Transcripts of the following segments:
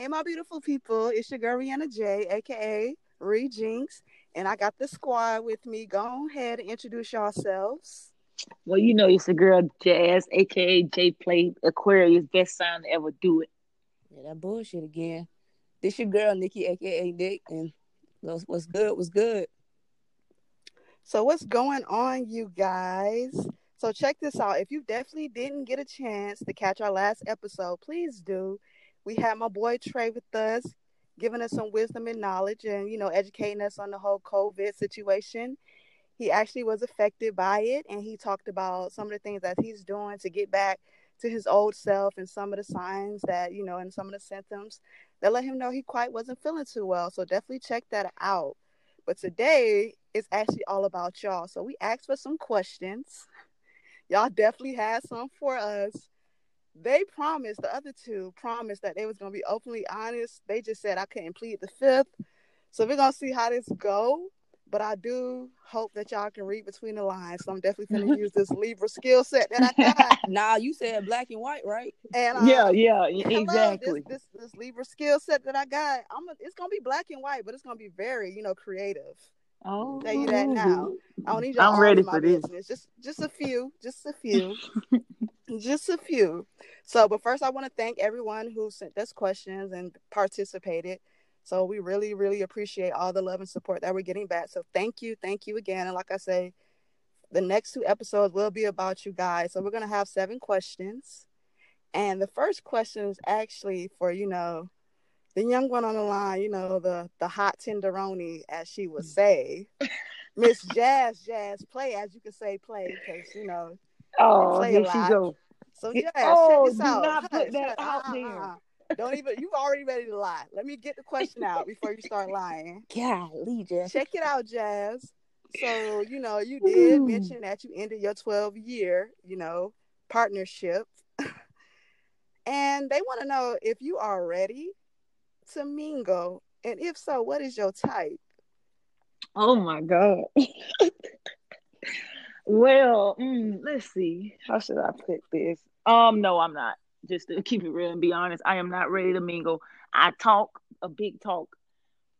Hey, my beautiful people. It's your girl Rihanna J, aka Ree Jinx, and I got the squad with me. Go ahead and introduce yourselves. Well, you know it's a girl Jazz, aka J Play Aquarius, best sign to ever do it. Yeah, that bullshit again. This your girl Nikki, aka Nick, and what's, what's good was good. So what's going on, you guys? So check this out. If you definitely didn't get a chance to catch our last episode, please do. We had my boy Trey with us, giving us some wisdom and knowledge, and you know, educating us on the whole COVID situation. He actually was affected by it, and he talked about some of the things that he's doing to get back to his old self and some of the signs that you know and some of the symptoms that let him know he quite wasn't feeling too well. So definitely check that out. But today is actually all about y'all. So we asked for some questions. Y'all definitely had some for us. They promised, the other two promised that they was gonna be openly honest. They just said I couldn't plead the fifth. So we're gonna see how this go. But I do hope that y'all can read between the lines. So I'm definitely gonna use this Libra skill set that I got. Nah, you said black and white, right? And um, yeah, yeah, hello, exactly. This, this this Libra skill set that I got, I'm a, it's gonna be black and white, but it's gonna be very, you know, creative. Oh, Tell you that now. I don't need y'all I'm ready in my for this. business. Just just a few, just a few, just a few. So, but first, I want to thank everyone who sent us questions and participated. So we really, really appreciate all the love and support that we're getting back. So thank you, thank you again. And like I say, the next two episodes will be about you guys. So we're gonna have seven questions. And the first question is actually for, you know, the young one on the line, you know, the the hot tenderoni, as she would mm. say. Miss Jazz, Jazz, play as you can say play, because you know. Oh, play a here she lot. go. So yeah, oh, check this do out. not put that out uh-uh, there. uh-uh. Don't even you already ready to lie. Let me get the question out before you start lying. Golly, Jess. Check it out, Jazz. So, you know, you did Ooh. mention that you ended your 12 year, you know, partnership. and they want to know if you are ready to mingle. And if so, what is your type? Oh my god. well, mm, let's see. How should I put this? Um, no, I'm not. Just to keep it real and be honest, I am not ready to mingle. I talk a big talk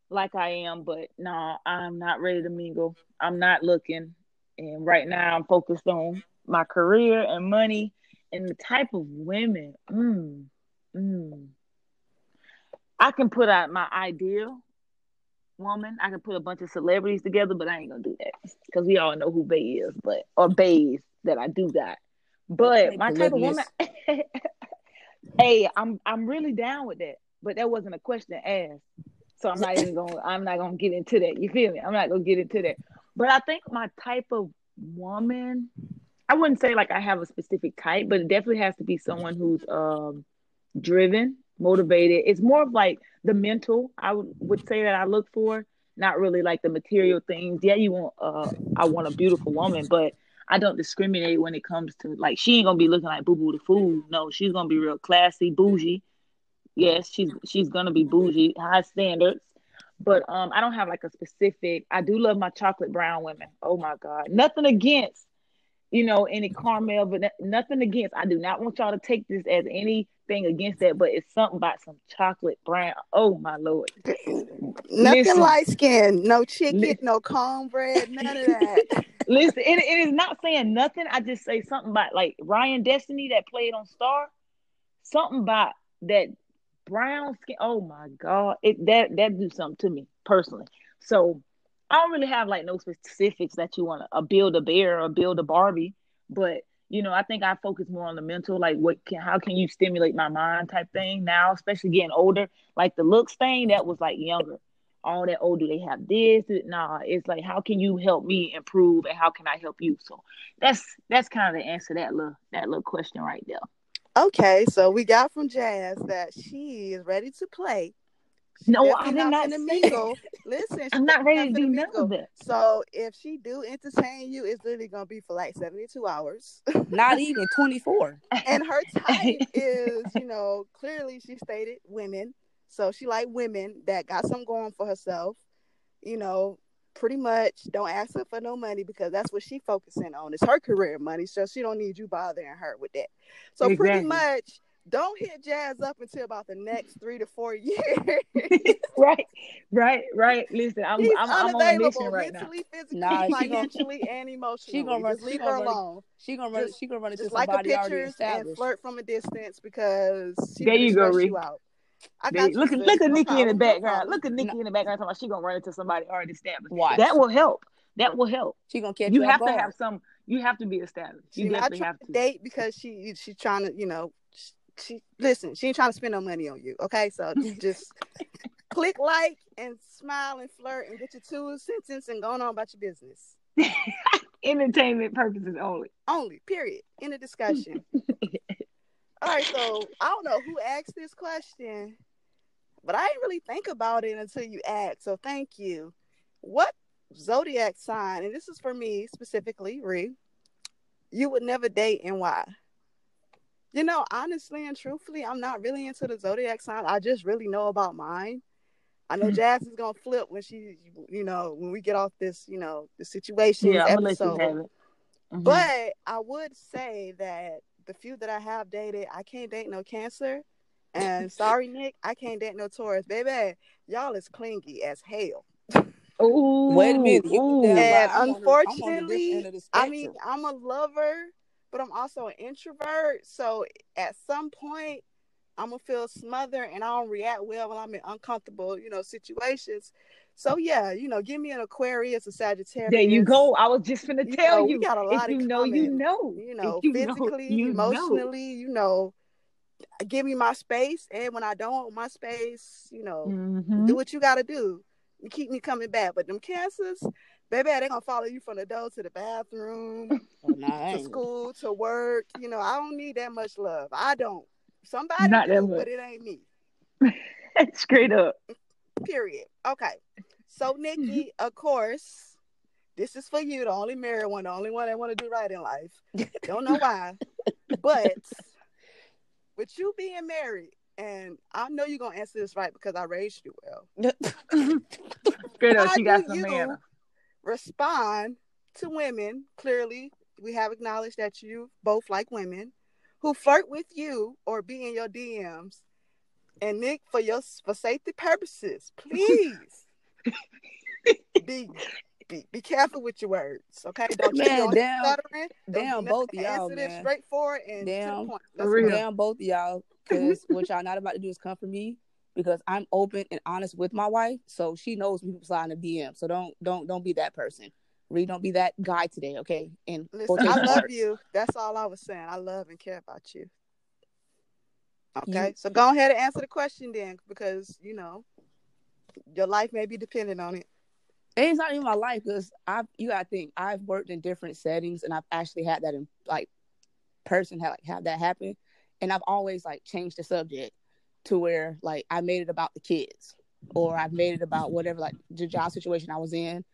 like I am, but no, I'm not ready to mingle. I'm not looking. And right now I'm focused on my career and money and the type of women. Mm, mm. I can put out my ideal woman. I can put a bunch of celebrities together, but I ain't gonna do that because we all know who Bay is, but or Bays that I do got. But Okay, my type of woman, hey, I'm I'm really down with that. But that wasn't a question asked, so I'm not even gonna I'm not gonna get into that. You feel me? I'm not gonna get into that. But I think my type of woman, I wouldn't say like I have a specific type, but it definitely has to be someone who's um driven, motivated. It's more of like the mental. I would, say that I look for, not really like the material things. Yeah, you want uh I want a beautiful woman, but I don't discriminate when it comes to like she ain't gonna be looking like boo boo the fool. No, she's gonna be real classy, bougie. Yes, she's she's gonna be bougie, high standards. But um, I don't have like a specific. I do love my chocolate brown women. Oh my god, nothing against, you know, any caramel, but nothing against. I do not want y'all to take this as anything against that, but it's something about some chocolate brown. Oh my lord, Nothing Listen. light skin, no chicken, Li- no cornbread, none of that. listen, it, it is not saying nothing. I just say something about like Ryan Destiny that played on Star. Something about that brown skin. Oh my god, it that that do something to me personally. So I don't really have like no specifics that you want to uh, build a bear or build a Barbie, but you know I think I focus more on the mental, like what can how can you stimulate my mind type thing now, especially getting older. Like the looks thing that was like younger. All that oh do they have this? Nah, it's like how can you help me improve and how can I help you? So that's that's kind of the answer that little that little question right there. Okay, so we got from Jazz that she is ready to play. No, I'm did not finna say mingle. Listen, I'm not ready to do none of that. So if she do entertain you, it's literally gonna be for like 72 hours. Not even 24. and her type is, you know, clearly she stated women. So she like women that got something going for herself. You know, pretty much don't ask her for no money because that's what she focusing on. It's her career money, so she don't need you bothering her with that. So pretty much don't hit Jazz up until about the next three to four years. right, right, right. Listen, I'm She's I'm, I'm on a mission right now. physically, Nah, financially, and emotionally. she gonna run- Just she leave gonna her run- alone. She gonna run. Just- she gonna run into Just like somebody already pictures and established. flirt from a distance because she There you go, Ree. you out. I got you, look at look at No Nikki in the background. Look at Nikki in the background talking about she gonna run into somebody already established. Watch. That will help. That will help. She gonna catch You you, have to have some. You have to be established. She You not definitely have to date because she she trying to you know she, listen she ain't trying to spend no money on you. Okay, so just click like and smile and flirt and get your two sentence and going on about your business. Entertainment purposes only. Only period. In a discussion. All right, so I don't know who asked this question, but I didn't really think about it until you asked. So thank you. What zodiac sign, and this is for me specifically, Ree, you would never date and why? You know, honestly and truthfully, I'm not really into the zodiac sign. I just really know about mine. I know Hmm. Jazz is gonna flip when she, you know, when we get off this, you know, the situation Yeah, I'm gonna let episode. you have it. Mhm. But I would say that the few that I have dated, I can't date no Cancer. And sorry, Nick, I can't date no Taurus. Baby, y'all is clingy as hell. Ooh, Wait a minute. You ooh. damn And right. I'm on the- I'm on the unfortunately, different end of the I mean, I'm a lover, but I'm also an introvert. So at some point, I'm gonna feel smothered and I don't react well when I'm in uncomfortable, you know, situations. So yeah, you know, give me an Aquarius, a Sagittarius. There you go. I was just gonna You tell know, we you. got a lot if you know, you know. you know, you know, physically, you know. emotionally, you know, give me my space. And when I don't want my space, you know, Mhm. do what you got to do. and keep me coming back. But them cancers, baby, they gonna follow you from the door to the bathroom, Oh, nah, to school, to work. You know, I don't need that much love. I don't. Somebody Not that do, much. but it ain't me. Straight up. Period. Okay. So Nikki, of course, this is for you, the only married one, the only one that want to do right in life. Don't know why, but with you being married, and I know you're gonna answer this right because I raised you well. Straight up. How She got some you manner. Respond to women. Clearly, we have acknowledged that you both like women who flirt with you or be in your DMs. And Nick, for your for safety purposes, please be, be be careful with your words. Okay, don't Man, damn- stuttering. Damn, both of y'all, man. straightforward and to Damn. the point. For Let's real. go. Damn, both of y'all, because what y'all not about to do is come for me because I'm open and honest with my wife, so she knows people slide in the DM. So don't don't don't be that person. Really, don't be that guy today, okay? And Listen, I love you. That's all I was saying. I love and care about you. Okay, You- so go ahead and answer the question then, because you know your life may be dependent on it. It's not even my life because I've you gotta think I've worked in different settings and I've actually had that in like person have like have that happen, and I've always like changed the subject to where like I made it about the kids or I've made it about whatever like the job situation I was in.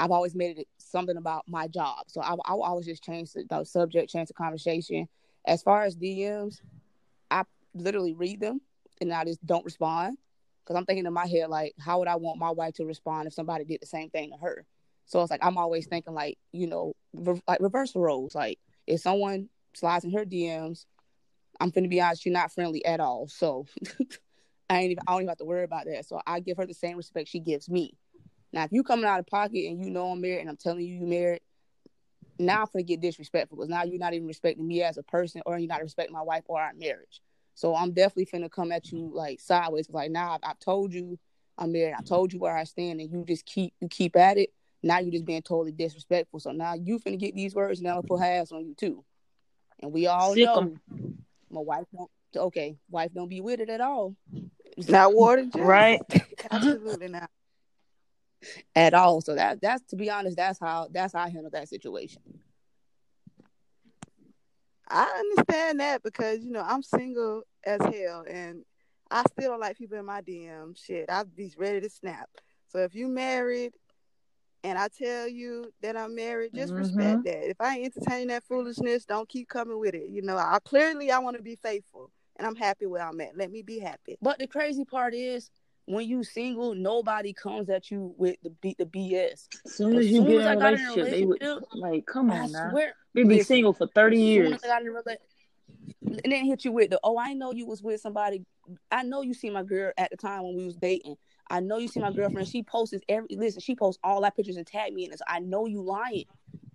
I've always made it something about my job, so I I always just change the, the subject, change the conversation. As far as DMs, I literally read them and I just don't respond because I'm thinking in my head like, how would I want my wife to respond if somebody did the same thing to her? So it's like I'm always thinking like, you know, re- like reverse roles. Like if someone slides in her DMs, I'm finna be honest, she's not friendly at all. So I ain't even I don't even have to worry about that. So I give her the same respect she gives me. Now if you coming out of pocket and you know I'm married and I'm telling you you married, now I'm gonna get disrespectful because now you're not even respecting me as a person or you're not respecting my wife or our marriage. So I'm definitely finna come at you like sideways. Like now I've, I've told you I'm married. I told you where I stand, and you just keep you keep at it. Now you're just being totally disrespectful. So now you finna get these words, and I'm gonna put halves on you too. And we all Sick know 'em. my wife don't. Okay, wife don't be with it at all, It's Not Warden, Jazz? Right. Absolutely not. At all. So that that's to be honest, that's how that's how I handle that situation. I understand that because you know I'm single as hell, and I still don't like people in my DM. Shit, I'd be ready to snap. So if you married, and I tell you that I'm married, just respect mm-hmm. that. If I ain't entertaining that foolishness, don't keep coming with it. You know, I clearly I want to be faithful, and I'm happy where I'm at. Let me be happy. But the crazy part is when you single, nobody comes at you with the B, the BS. As soon As as you soon get as in I a got in a relationship, they would like, come I on now. swear, They be single for thirty years. as I got in a rela- and then hit you with the oh I know you was with somebody. I know you see my girl at the time when we was dating. I know you see my girlfriend. She posts every listen. She posts all our pictures and tag me in this. I know you lying.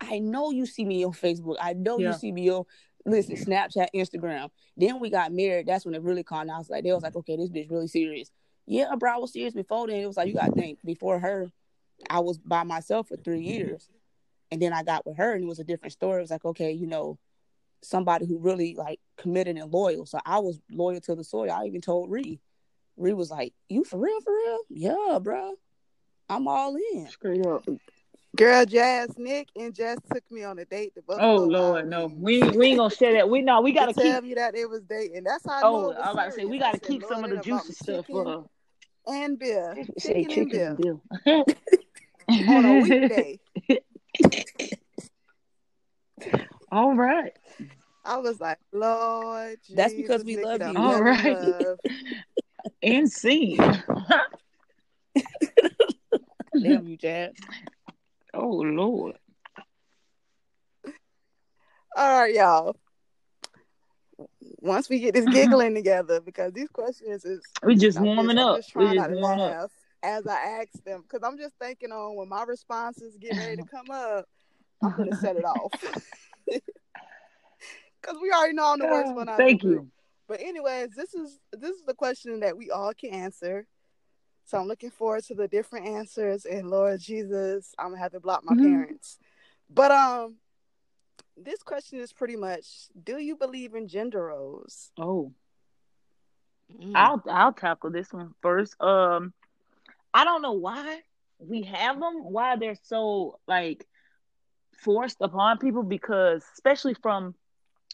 I know you see me on Facebook. I know Yeah. you see me on listen Snapchat, Instagram. Then we got married. That's when it really caught. I was like, they was like, okay, this bitch really serious. Yeah, bro, I was serious before then. It was like you got to think before her, I was by myself for three years, and then I got with her, and it was a different story. It was like, okay, you know, somebody who really like committed and loyal. So I was loyal to the soil. I even told Ree. Ree was like, "You for real? For real? Yeah, bro. I'm all in." Straight up. Girl, Jazz, Nick, and Jazz took me on a date to Buffalo. Oh Wild Lord, no. We we ain't gonna share that. We no, we gotta tell keep me that it was dating. That's how I Oh, know I was about to say we gotta keep some of the it juicy stuff chicken uh and beer. say Chicken and beer and bill. on a weekday. All right. I was like, Lord, That's because we love you. All right. All in love. And scene. Damn you, Jazz. oh Lord. All right, y'all. Once we get this giggling together, because these questions is We just I'm warming I'm up. just We just warming up. as I ask them, because I'm just thinking on when my responses get ready to come up, I'm gonna set it off. Because we already know I'm the worst one out of Thank group. you. But anyways, this is this is the question that we all can answer. So I'm looking forward to the different answers. And Lord Jesus, I'm gonna have to block my Mhm. parents. But um, this question is pretty much: Do you believe in gender roles? Oh. Mm. I'll I'll tackle this one first. Um, I don't know why we have them. Why they're so like forced upon people because, especially from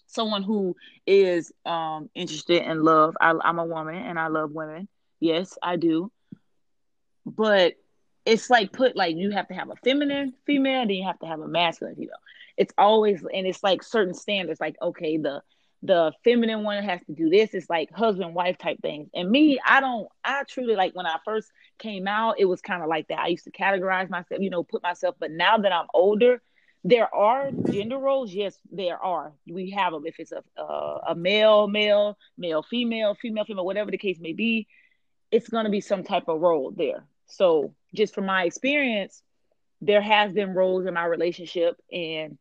someone who is um interested in love. I, I'm a woman and I love women. Yes, I do. But it's like put like you have to have a feminine female, then you have to have a masculine female. It's always and it's like certain standards. Like okay, the the feminine one has to do this. It's like husband wife type things. And me, I don't. I truly like when I first came out, it was kind of like that. I used to categorize myself, you know, put myself. But now that I'm older, there are gender roles. Yes, there are. We have them. If it's a uh, a male, male, male, female, female, female, whatever the case may be, it's going to be some type of role there. So, just from my experience, there has been roles in my relationship, and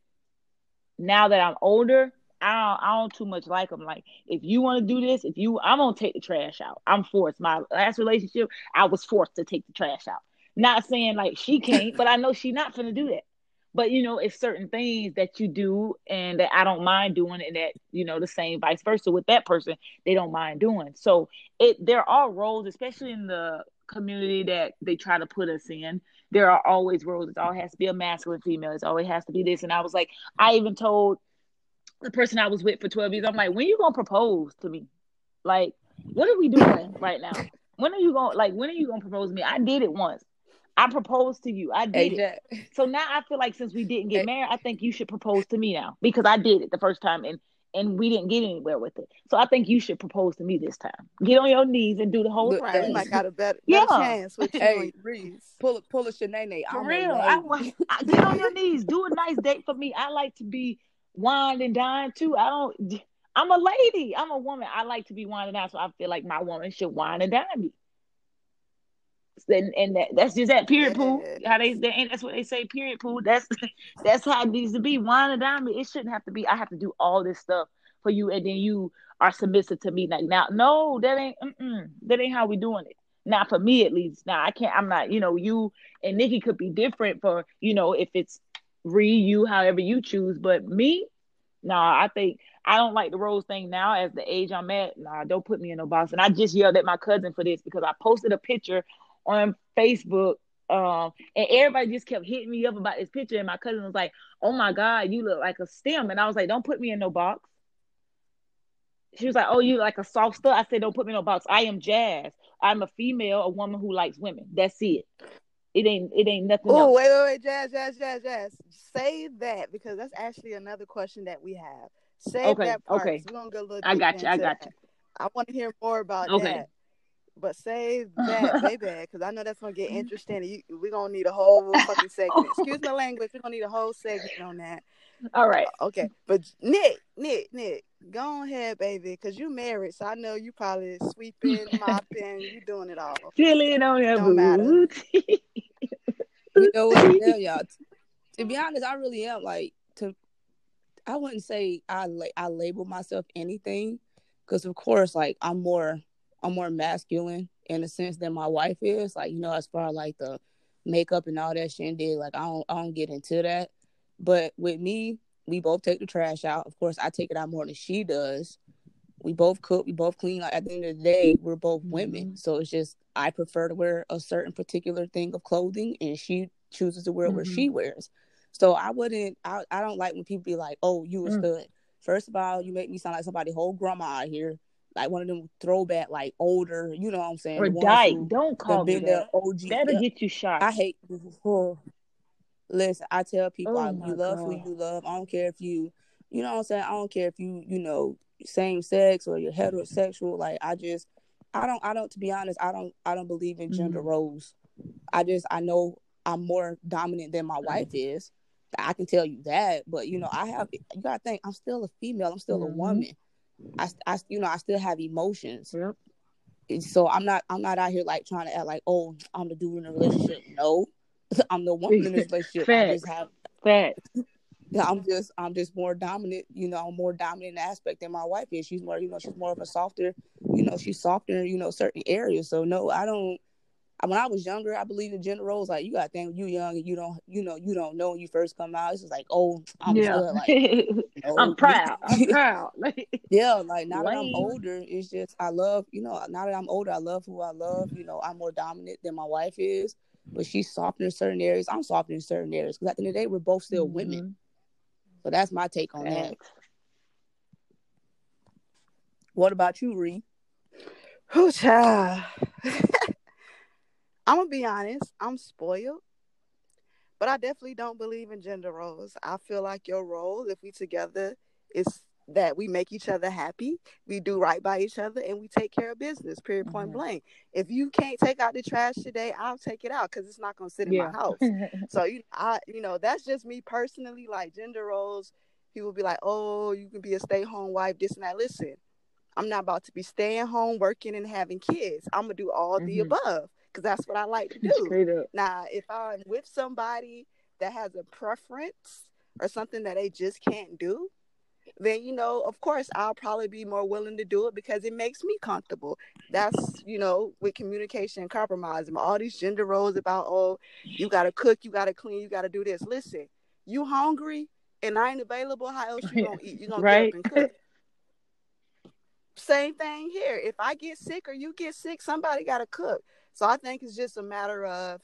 now that I'm older, I don't, I don't too much like them. Like, if you want to do this, if you, I'm gonna take the trash out. I'm forced. My last relationship, I was forced to take the trash out. Not saying like she can't, but I know she not gonna do that. But you know, it's certain things that you do and that I don't mind doing, and that you know, the same vice versa with that person, they don't mind doing. So it there are roles, especially in the community that they try to put us in. There are always roles. It always has to be a masculine female. It always has to be this. And I was like, I even told the person I was with for 12 years, I'm like, when you gonna propose to me? Like, what are we doing right now? When are you gonna like when are you gonna propose to me? I did it once. I proposed to you. I did it. So now I feel like since we didn't get married, I think you should propose to me now because I did it the first time and and we didn't get anywhere with it. So I think you should propose to me this time. Get on your knees and do the whole Look, Right, thing. we might got a better, Yeah. better chance with you Hey. Reese. Pull a pull a Shanae. For I'm real. A I, lady. wa- I- get on your knees. Do a nice date for me. I like to be wined and dined too. I don't. I'm a lady. I'm a woman. I like to be wined and dined, so I feel like my woman should wine and dine me. And, and that, that's just that period pool. How they, they ain't that's what they say. Period pool. That's that's how it needs to be. Wine and me. It shouldn't have to be. I have to do all this stuff for you, and then you are submissive to me. Like now, no, that ain't. Mm-mm, that ain't how we doing it. Not for me, at least. Now I can't. I'm not. You know, you and Nikki could be different for you know if it's re you, however you choose. But me, nah, I think I don't like the rose thing now as the age I'm at. Nah, don't put me in no box. And I just yelled at my cousin for this because I posted a picture on Facebook. Um, and everybody just kept hitting me up about this picture. And my cousin was like, Oh my God, you look like a stem. And I was like, Don't put me in no box. She was like, Oh, you like a soft stud. I said, Don't put me in no box. I am jazz. I'm a female, a woman who likes women. That's it. It ain't it ain't nothing Oh, wait, wait, wait, Jazz, Jazz, Jazz, Jazz. Save that because that's actually another question that we have. Save Okay, that part. okay. We're gonna go a little I got you. I got that. you. I want to hear more about Okay. that. But save that, baby, because I know that's gonna get interesting. We're gonna need a whole fucking segment. Excuse my language. We're gonna need a whole segment on that. All right. Uh, okay, but Nick, Nick, Nick, go ahead, baby, because you married, so I know you probably sweeping, mopping, you doing it all. Chilling on your Don't matter. booty. You know what I tell y'all? To be honest, I really am like to. I wouldn't say I like I label myself anything, because of course, like I'm more I'm more masculine in a sense than my wife is. Like you know, as far as like the makeup and all that shindig, like I don't I don't get into that. But with me, we both take the trash out. Of course, I take it out more than she does. We both cook, we both clean. Like, at the end of the day, we're both women. So it's just I prefer to wear a certain particular thing of clothing, and she chooses to wear what Mhm. she wears. So I wouldn't. I I don't like when people be like, "Oh, you a Mm. stud." First of all, you make me sound like somebody whole grandma out here, like one of them throwback, like older. You know what I'm saying? or dyke. Don't call me that. OG. That'll Yeah. get you shot. I hate. Listen, I tell people, Oh I, you love who you love. I don't care if you, you know what I'm saying. I don't care if you, you know, same sex or you're heterosexual. Like I just, I don't, I don't. To be honest, I don't, I don't believe in gender Mhm. roles. I just, I know I'm more dominant than my wife is. I can tell you that, but you know, I have. You gotta think, I'm still a female. I'm still a Mhm. woman. I, I, you know, I still have emotions. Yep. And so I'm not I'm not out here like trying to act like oh I'm the dude in a relationship. No, I'm the woman in this relationship. I just have yeah, I'm just I'm just more dominant. You know, I'm more dominant aspect than my wife is. She's more you know she's more of a softer. You know, she's softer you know certain areas. So no, I don't. When I was younger, I believe in gender roles. Like you got to think, you young and you don't, you know, you don't know when you first come out. It's just like, oh, I'm yeah. still like, no, oh, I'm proud. I'm proud. Yeah, like now that I'm older, it's just I love, you know, now that I'm older, I love who I love. You know, I'm more dominant than my wife is, but she's softer in certain areas. I'm softer in certain areas because at the end of the day, we're both still women. Mm-hmm. So that's my take on that. What about you, Ree? Whew, child. I'm gonna be honest. I'm spoiled, but I definitely don't believe in gender roles. I feel like your role, if we together, is that we make each other happy, we do right by each other, and we take care of business. Period. Point Mhm. blank. If you can't take out the trash today, I'll take it out because it's not gonna sit in Yeah. my house. So you, I, you know, that's just me personally. Like gender roles, people be like, "Oh, you can be a stay-home wife, this and that." Listen, I'm not about to be staying home, working, and having kids. I'm gonna do all the Mhm. above because that's what I like to do. Now, if I'm with somebody that has a preference or something that they just can't do, then you know, of course, I'll probably be more willing to do it because it makes me comfortable. That's you know, with communication and compromise. And all these gender roles about oh, you gotta cook, you gotta clean, you gotta do this. Listen, you hungry and I ain't available. How else you gonna eat? You gonna Right. get up and cook. Same thing here. If I get sick or you get sick, somebody gotta cook. So I think it's just a matter of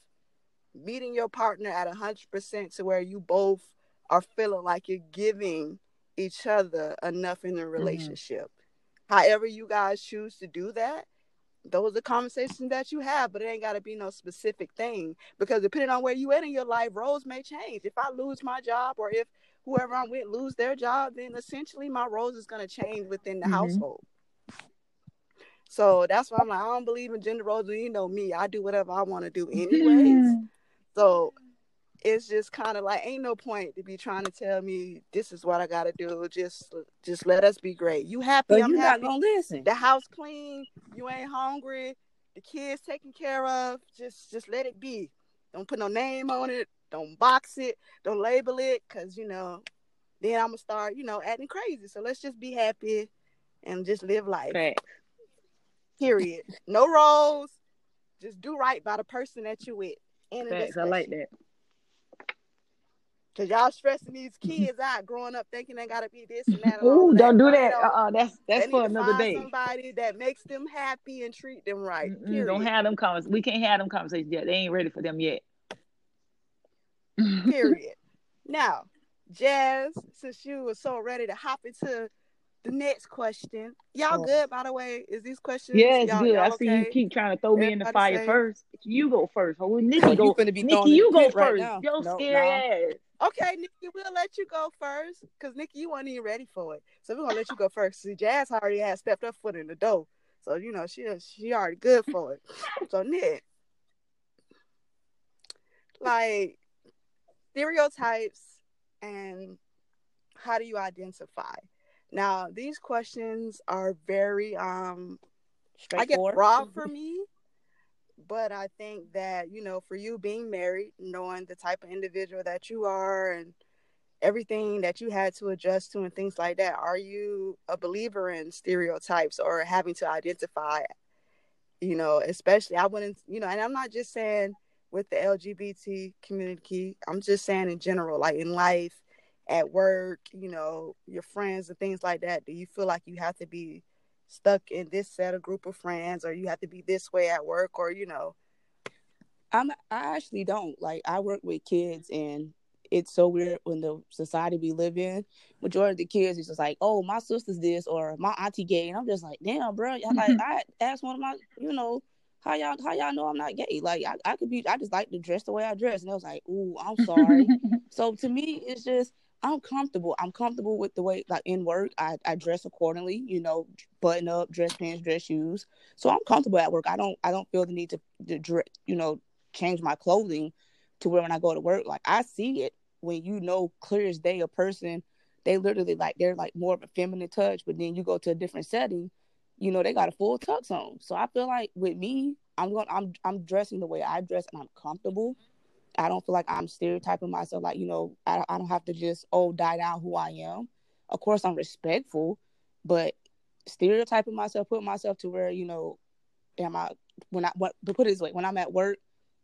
meeting your partner at hundred percent to where you both are feeling like you're giving each other enough in the relationship. However, you guys choose to do that, those are conversations that you have, but it ain't got to be no specific thing because depending on where you at in your life, roles may change. If I lose my job or if whoever I'm with lose their job, then essentially my roles is going to change within the Mhm. household. So that's why I'm like, I don't believe in gender roles. You know me, I do whatever I want to do anyways. So it's just kind of like ain't no point to be trying to tell me this is what I gotta do. Just just let us be great. You happy? But I'm you're happy. not gonna listen. The house clean. You ain't hungry. The kids taken care of. Just just let it be. Don't put no name on it. Don't box it. Don't label it. Cause you know, then I'm gonna start you know acting crazy. So let's just be happy and just live life. Period. No roles. Just do right by the person that you with. Facts. I like that. Cause y'all stressing these kids out, growing up thinking they gotta be this and that. And Ooh, don't do that. Uh, uh that's They that's need for another day. Somebody that makes them happy and treat them right. Don't have them conversations. We can't have them conversations yet. They ain't ready for them yet. Period. Now, Jazz, since you were so ready to hop into the next question, y'all Oh. good? By the way, is these questions? Yeah, it's y'all, good. Y'all I see you keep trying to throw me in the fire safe? first. You go first. Oh, Oh, Nikki you go. finna be Nikki, you go pit right first. now. Yo, No, scary nah. ass. Okay, Nikki, we'll let you go first because Nikki, you weren't even ready for it. So we're gonna let you go first. See, Jazz already had stepped her foot in the door. So you know she she already good for it. so Nick, like stereotypes and how do you identify? Now these questions are very um I get broad for me, but I think that you know for you being married, knowing the type of individual that you are and everything that you had to adjust to and things like that are you a believer in stereotypes or having to identify you know especially i wouldn't you know and i'm not just saying with the lgbt community i'm just saying in general like in life at work you know your friends and things like that do you feel like you have to be stuck in this set of group of friends or you have to be this way at work or you know i'm i actually don't like i work with kids and it's so weird when the society we live in. Majority of the kids is just like, oh, my sister's this or my auntie gay, and I'm just like, damn, bro. Like I asked one of my, you know, how y'all how y'all know I'm not gay? Like I, I could be, I just like to dress the way I dress, and I was like, ooh, I'm sorry. so to me, it's just I'm comfortable. I'm comfortable with the way like in work, I, I dress accordingly. You know, button up, dress pants, dress shoes. So I'm comfortable at work. I don't I don't feel the need to, to dress, you know, change my clothing to where when I go to work, like I see it when you know clear as day a person, they literally like they're like more of a feminine touch, but then you go to a different setting, you know, they got a full tux on. So I feel like with me, I'm going I'm I'm dressing the way I dress and I'm comfortable. I don't feel like I'm stereotyping myself like, you know, I I don't have to just oh die down who I am. Of course I'm respectful, but stereotyping myself, putting myself to where, you know, am I when I what put it this way, when I'm at work,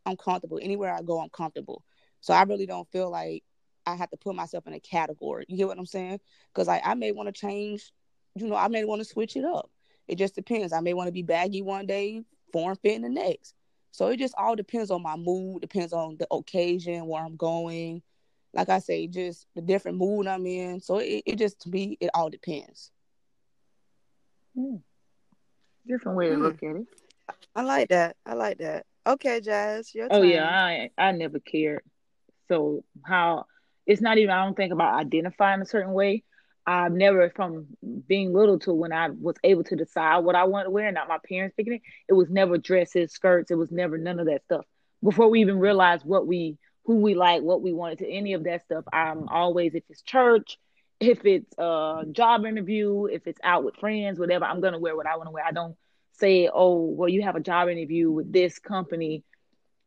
I'm comfortable. Anywhere I go, I'm comfortable. So I really don't feel like I have to put myself in a category. You get what I'm saying? Because like I may want to change, you know, I may want to switch it up. It just depends. I may want to be baggy one day, form fit in the next. So it just all depends on my mood, depends on the occasion, where I'm going. Like I say, just the different mood I'm in. So it, it just to me, it all depends. Hmm. Different way to look at it. I like that. I like that. Okay, Jazz, your Oh yeah, I I never cared. So how it's not even I don't think about identifying a certain way. I've never from being little to when I was able to decide what I wanted to wear, not my parents picking it, it was never dresses, skirts, it was never none of that stuff. Before we even realized what we who we like, what we wanted to any of that stuff, I'm always if it's church, if it's a job interview, if it's out with friends, whatever, I'm gonna wear what I want to wear. I don't say, oh, well, you have a job interview with this company,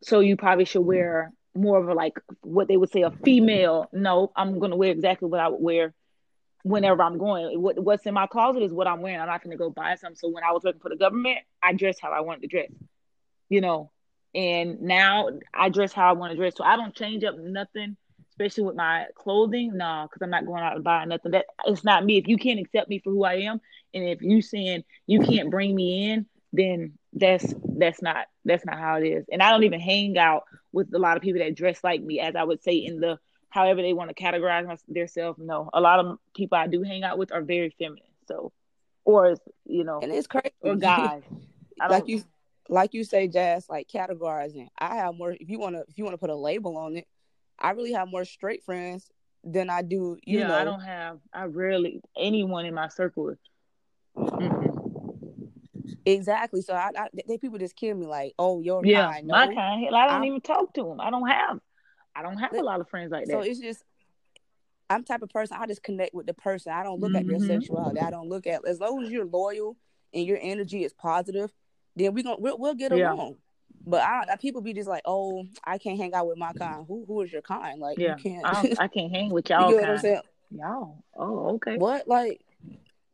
so you probably should wear more of a like what they would say a female. No, I'm gonna wear exactly what I would wear whenever I'm going. What what's in my closet is what I'm wearing. I'm not gonna go buy something. So when I was working for the government, I dressed how I wanted to dress. You know, and now I dress how I want to dress. So I don't change up nothing, especially with my clothing. No, because I'm not going out and buying nothing. That it's not me. If you can't accept me for who I am, and if you saying you can't bring me in, then that's that's not that's not how it is. And I don't even hang out with a lot of people that dress like me, as I would say in the however they want to categorize themselves. No, a lot of people I do hang out with are very feminine. So, or you know, and it's crazy. Or guys, like you, like you say, Jazz, like categorizing. I have more. If you want to, if you want to put a label on it, I really have more straight friends than I do. You yeah, know, I don't have. I rarely anyone in my circle. Mm-hmm. Exactly. So I, I they people just kill me like, oh, your yeah, my kind. I don't I'm, even talk to them. I don't have, I don't have a lot of friends like that. So it's just, I'm type of person. I just connect with the person. I don't look mm-hmm. at your sexuality. I don't look at as long as you're loyal and your energy is positive, then we gonna we'll, we'll get along. Yeah. But I, people be just like, oh, I can't hang out with my kind. Who who is your kind? Like yeah, you can't. I, I can't hang with y'all. you know what I'm saying? Y'all. Oh, okay. What like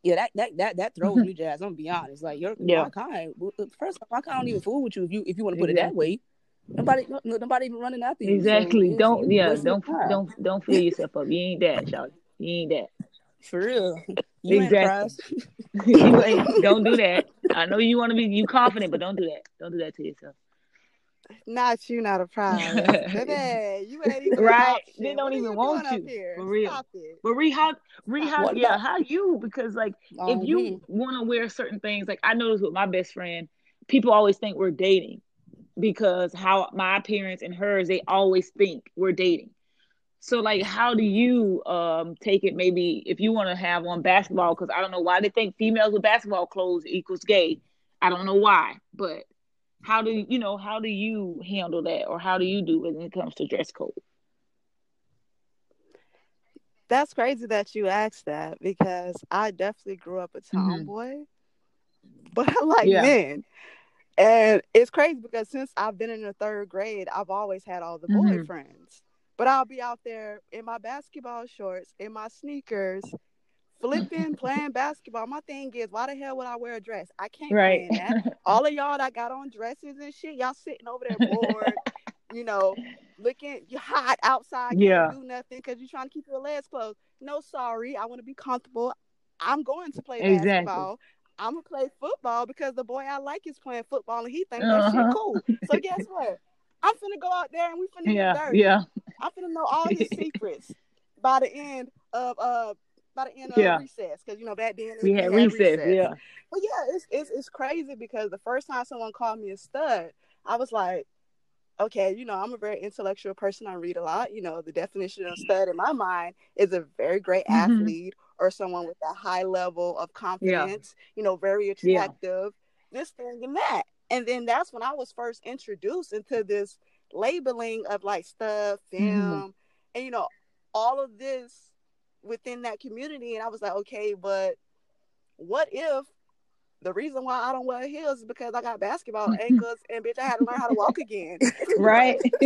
yeah, that that that that throws me, Jazz. I'm gonna be honest. Like you're yeah. my kind. First off, I can't even fool with you if you if you want to put exactly. it that way. Nobody, nobody even running after you. Exactly. So don't yeah. Don't don't don't fill yourself up. You ain't that, y'all. You ain't that. For real. You exactly. Ain't you ain't. Don't do that. I know you want to be you confident, but don't do that. Don't do that to yourself. Not you, not a prize. Baby, you ain't even right. They don't even want you. For real. But re how re how what yeah, how you because like oh, if you want to wear certain things, like I noticed with my best friend, people always think we're dating because how my appearance and hers, they always think we're dating. So like how do you um take it maybe if you want to have on basketball because I don't know why they think females with basketball clothes equals gay I don't know why, but how do you know how do you handle that or how do you do it when it comes to dress code? That's crazy that you asked that because I definitely grew up a Mm-hmm. tomboy, but I like Yeah. men. And it's crazy because since I've been in the third grade, I've always had all the Mhm. boyfriends. But I'll be out there in my basketball shorts, in my sneakers, flipping, playing basketball. My thing is, why the hell would I wear a dress? I can't Right. that. All of y'all that got on dresses and shit, y'all sitting over there bored, you know, looking you hot outside, can't Yeah. do nothing because you're trying to keep your legs closed. No, sorry, I want to be comfortable. I'm going to play Exactly. basketball. I'm gonna play football because the boy I like is playing football and he thinks that shit Uh-huh. cool. So guess what? I'm finna go out there and we finna get yeah, dirty. yeah, I'm finna know all his secrets by the end of uh by the end of Yeah. recess because you know back then we had recess, yeah. but yeah, it's, it's it's crazy because the first time someone called me a stud, I was like, okay, you know, I'm a very intellectual person. I read a lot. You know, the definition of stud in my mind is a very great Mhm. athlete or someone with a high level of confidence. You know, very Yeah. attractive. This thing and that, and then that's when I was first introduced into this labeling of like stuff, mm-hmm. film, and you know, all of this within that community. And I was like, okay, but what if the reason why I don't wear heels is because I got basketball ankles and bitch, I had to learn how to walk again. Right.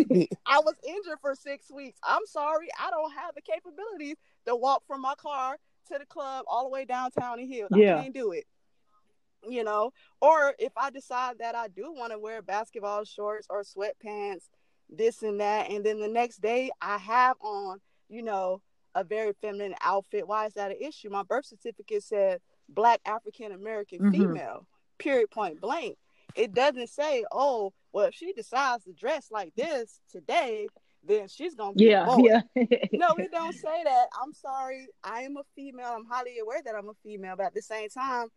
I was injured for six weeks. I'm sorry, I don't have the capabilities to walk from my car to the club all the way downtown in heels. Yeah. I can't do it. You know, or if I decide that I do want to wear basketball shorts or sweatpants, this and that, and then the next day I have on, you know, a very feminine outfit. Why is that an issue? My birth certificate said black African American Mhm. female, period, point blank. It doesn't say, oh, well, if she decides to dress like this today, then she's gonna be Yeah, yeah. No, it don't say that. I'm sorry. I am a female. I'm highly aware that I'm a female, but at the same time,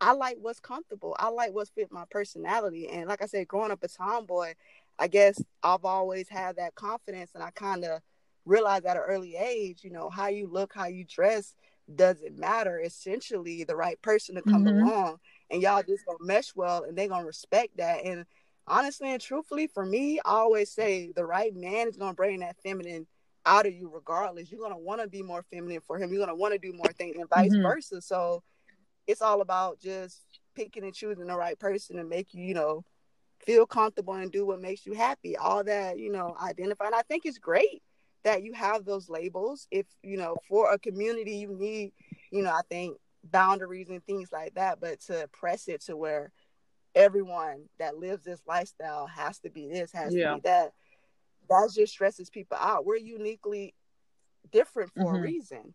I like what's comfortable. I like what's fit my personality. And like I said, growing up a tomboy, I guess I've always had that confidence and I kind of realized at an early age, you know, how you look, how you dress doesn't matter. Essentially, the right person to come Mhm. along and y'all just gonna mesh well and they're gonna respect that. And honestly and truthfully, for me, I always say the right man is gonna bring that feminine out of you regardless. You're gonna want to be more feminine for him. You're gonna want to do more things and vice Mhm. versa. So it's all about just picking and choosing the right person to make you, you know, feel comfortable and do what makes you happy. All that, you know, identify. And I think it's great that you have those labels. If, you know, for a community, you need, you know, I think boundaries and things like that, but to press it to where everyone that lives this lifestyle has to be this, has Yeah. to be that. That just stresses people out. We're uniquely different for a Mhm. reason.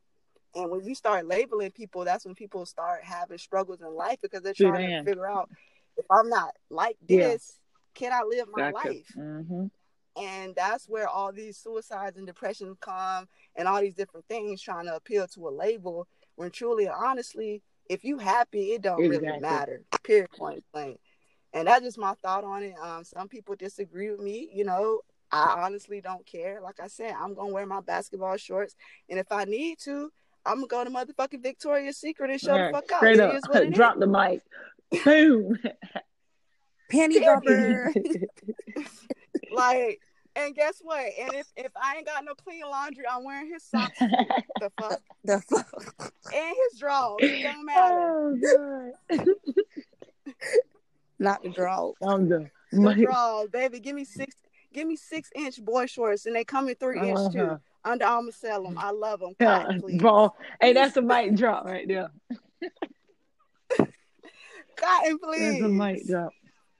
And when you start labeling people, that's when people start having struggles in life because they're trying that. to figure out if I'm not like Yeah. this, can I live my Gotcha. life? Mhm. And that's where all these suicides and depression come and all these different things trying to appeal to a label when truly and honestly, if you happy, it don't really matter. Period point blank. And that's just my thought on it. Um, some people disagree with me, you know. I honestly don't care. Like I said, I'm gonna wear my basketball shorts, and if I need to, I'm gonna go to motherfucking Victoria's Secret and show Right. the fuck out. Straight It up. is what it is. Drop the mic. Boom. Penny dropper. Like, and guess what? And if if I ain't got no clean laundry, I'm wearing his socks. the fuck the fuck? and his drawers. It don't matter. oh god. Not the draw. I'm done. The drawers, baby. Give me six. Give me six inch boy shorts, and they come in 3 inch too. Uh-huh. Under Armour sell them. I love them. Yeah, Cotton, please. ball. Hey, that's a mic drop right there. Cotton, please. That's a mic drop.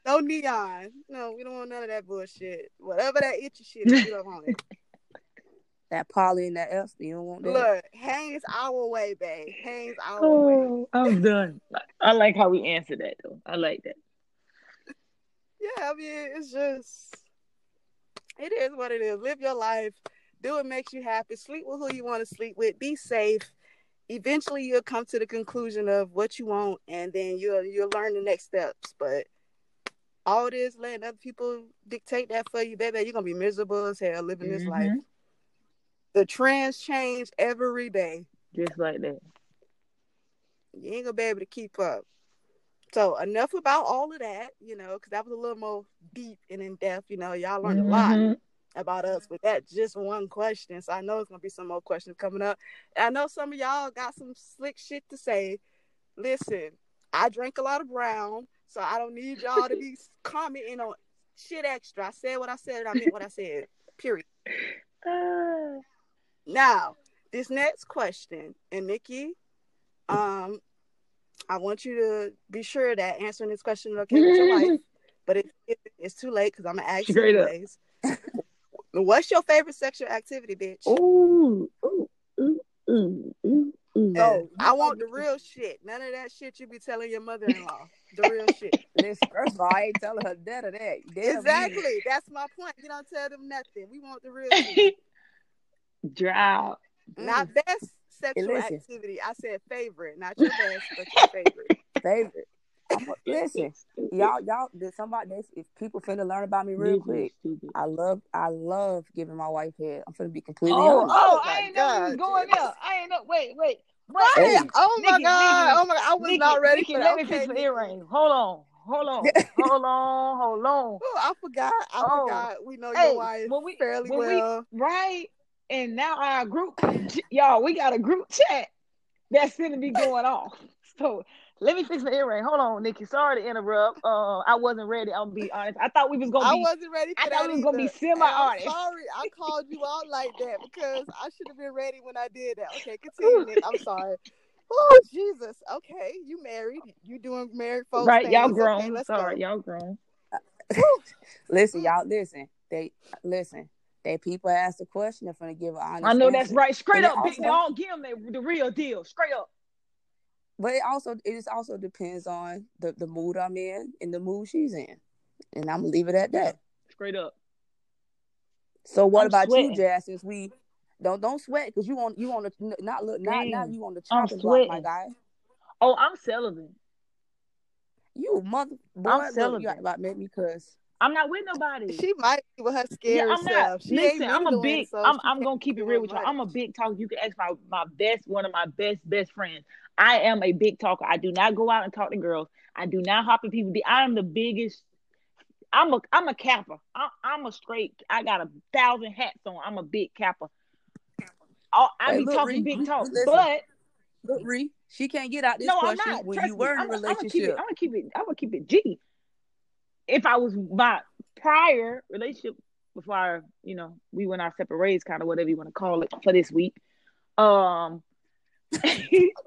No neon. No, we don't want none of that bullshit. Whatever that itchy shit is, we don't want it. That Polly and that Esther. You don't want that. Look, Hanes our way, babe. Hanes our way. Oh, I'm done. I like how we answered that though. I like that. Yeah, I mean, it's just, it is what it is. Live your life. Do what makes you happy. Sleep with who you want to sleep with. Be safe. Eventually, you'll come to the conclusion of what you want, and then you'll you'll learn the next steps. But all this letting other people dictate that for you, baby, you're gonna be miserable as hell living this mm-hmm. life. The trends change every day. Just like that. You ain't gonna be able to keep up. So enough about all of that, you know, because that was a little more deep and in depth. You know, y'all learned a lot Mhm. about us with that just one question. So I know it's gonna be some more questions coming up. And I know some of y'all got some slick shit to say. Listen, I drink a lot of brown, so I don't need y'all to be commenting on shit extra. I said what I said, and I meant what I said. Period. Ah. Now, this next question, and Nikki, um, I want you to be sure that answering this question is okay with your life. But if, if it's too late, because I'm gonna ask you Straight up. anyways. What's your favorite sexual activity, bitch? Ooh, ooh, ooh, ooh, ooh, ooh. So, I want the real shit. None of that shit you be telling your mother-in-law. The real shit. listen, first of all, I ain't telling her that or that. Damn, exactly. That's my point. You don't tell them nothing. We want the real shit. Drought. Not best sexual listen. activity. I said favorite, not your best, but your favorite. favorite. I'm a, listen, y'all, y'all. Did somebody? This, if people finna learn about me real quick. I love, I love giving my wife head. I'm finna be completely Oh, honest. oh, oh my I ain't know you was God, going Jesus. there. I ain't know. Wait, wait. Right. Wait. Oh my Nikki, god. Nikki, oh my god. I was Nikki, not ready Nikki, for that. let me Okay, fix my Nikki. earring. Hold on. Hold on. hold on. Hold on. Oh, I forgot. I Oh. forgot. We know Hey, your wife when we fairly when we well. right, and now our group, y'all, we got a group chat that's gonna be going off. So let me fix my earring. Hold on, Nikki. Sorry to interrupt. Uh, I wasn't ready. I'm gonna be honest. I thought we was gonna I wasn't ready for I that thought we was gonna be either. And I'm semi-honest. sorry I called you out like that because I should have been ready when I did that. Okay, continue, Nick. I'm sorry. Oh Jesus. Okay, you married. You doing married folks right, y'all things. grown. Okay, Sorry, go. y'all grown. Listen, y'all. Listen, they listen. They people ask the question. They're finna give an honest. I know that's right. Straight And up, also- They all give them the, real deal. Straight up. But it also, it just also depends on the the mood I'm in and the mood she's in, and I'm gonna leave it at that. Straight up. So what I'm about sweating. you, Jazz? Since we don't don't sweat because you on you on the not look not now you on the I'm chopping block, my guy. Oh, I'm celibate. You mother boy, I'm look, you celibate. got about make me cuss. I'm not with nobody. She might be with her yeah, I'm not. self. She Listen, ain't I'm a big. so I'm. I'm gonna keep it real with y'all. I'm a big talker. You can ask my my best, one of my best best friends. I am a big talker. I do not go out and talk to girls. I do not hop in people. I am the biggest. I'm a I'm a capper. I'm, I'm a straight. I got a thousand hats on. I'm a big capper. I, I hey, be look, talking Ree, big talk, listen, but look, Ree, she can't get out this no, question I'm question not. when Trust you me. were in a I'm, I'm gonna keep it. relationship. I'm gonna keep it. I'm gonna keep it G. If I was my prior relationship before I, you know, we went our separate ways, kind of whatever you want to call it for this week. Um,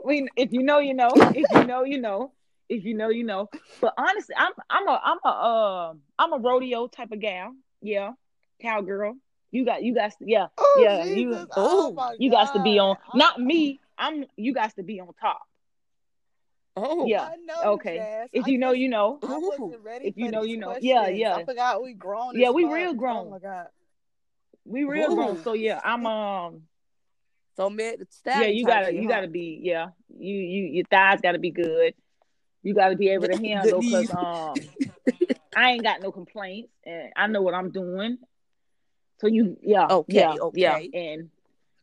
we if you know, you know. If you know, you know. If you know, you know. But honestly, I'm I'm a I'm a um I'm a rodeo type of gal. Yeah, cowgirl. You got you got yeah Oh yeah you Jesus. Oh, Oh, my you got to be on not me. I'm you got to be on top. Oh, Yeah. I know, Okay. Jazz. If I you know, you know. I wasn't ready If you know, you know. Yeah, questions. yeah. I forgot we grown. Yeah, we fuck. real grown. Oh my god. We real Ooh. grown. So yeah, I'm um so Meg the yeah, you gotta you huh? gotta be yeah. You you your thighs gotta be good. You gotta be able to handle because um I ain't got no complaints and I know what I'm doing. So you yeah Okay, yeah yeah okay. and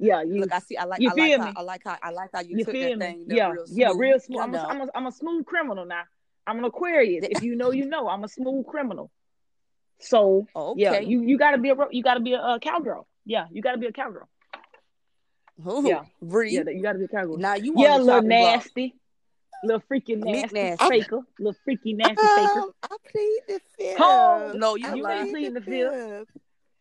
yeah you Look, I see. I like. you I like feel how. I like how. I like how you, you took feel that me? thing. Yeah real yeah smooth, real smooth. I'm a. I'm a I'm a smooth criminal now. I'm an Aquarius. If you know you know. I'm a smooth criminal. So yeah, Okay. you you gotta be a you gotta be a, uh cowgirl. Yeah, you gotta be a cowgirl. Ooh, Yeah. Bree. Yeah, you gotta be a cowgirl. Now you yeah, little chopping block. nasty, little freaking nasty, nasty. faker, little freaky nasty faker. Um, I plead the fifth. No, you You ain't plead the fifth.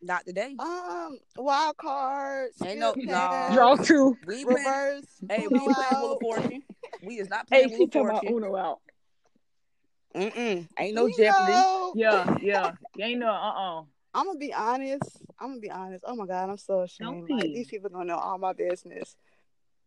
Not today. Um, wild card, Ain't no- no. Draw two. We ain't playing. reverse. Hey, we Uno ain't playing Wheel of. Fortune. We is not Hey, playing Wheel she of talking about Uno out. Mm-mm. Ain't no You Jeopardy. know, Yeah, yeah. Ain't no uh uh I'm gonna be honest. I'm gonna be honest. Oh my god, I'm so ashamed. Like these people gonna know all my business.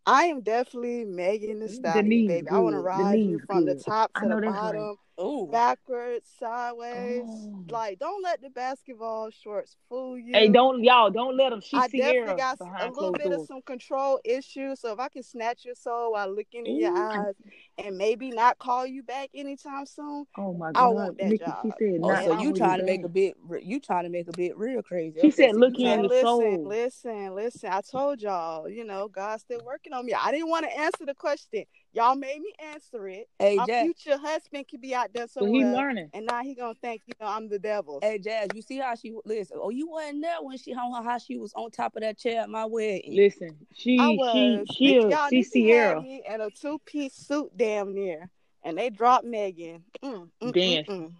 I am definitely Megan the The Stallion, knees baby. I want to good. The ride you knees from the top to the know that's right. Bottom, Ooh. backwards, sideways. Oh. Like, don't let the basketball shorts fool you. Hey, don't y'all don't let them. She I Sierra definitely got a little closed bit of some control issues. So if I can snatch your soul while looking in your eyes and maybe not call you back anytime soon, Oh my I God, want that Nikki, job. she said Oh, so you I'm trying to make a bit? You trying to make a bit real crazy? She Okay, said, so "Look you in the to- listen, soul. listen, listen. I told y'all, you know, God's still working on me. I didn't want to answer the question. Y'all made me answer it. Hey, My Jazz. future husband could be out there So he somewhere, learning. and now he gonna think you know I'm the devil. Hey, Jazz. You see how she listen? Oh, you wasn't there when she how, how she was on top of that chair at my wedding. Listen, she I she was. she Nick- a y'all, she Nikki had Sierra. me in a two piece suit, damn near, and they dropped Megan. Mm, mm, Dance. mm, mm.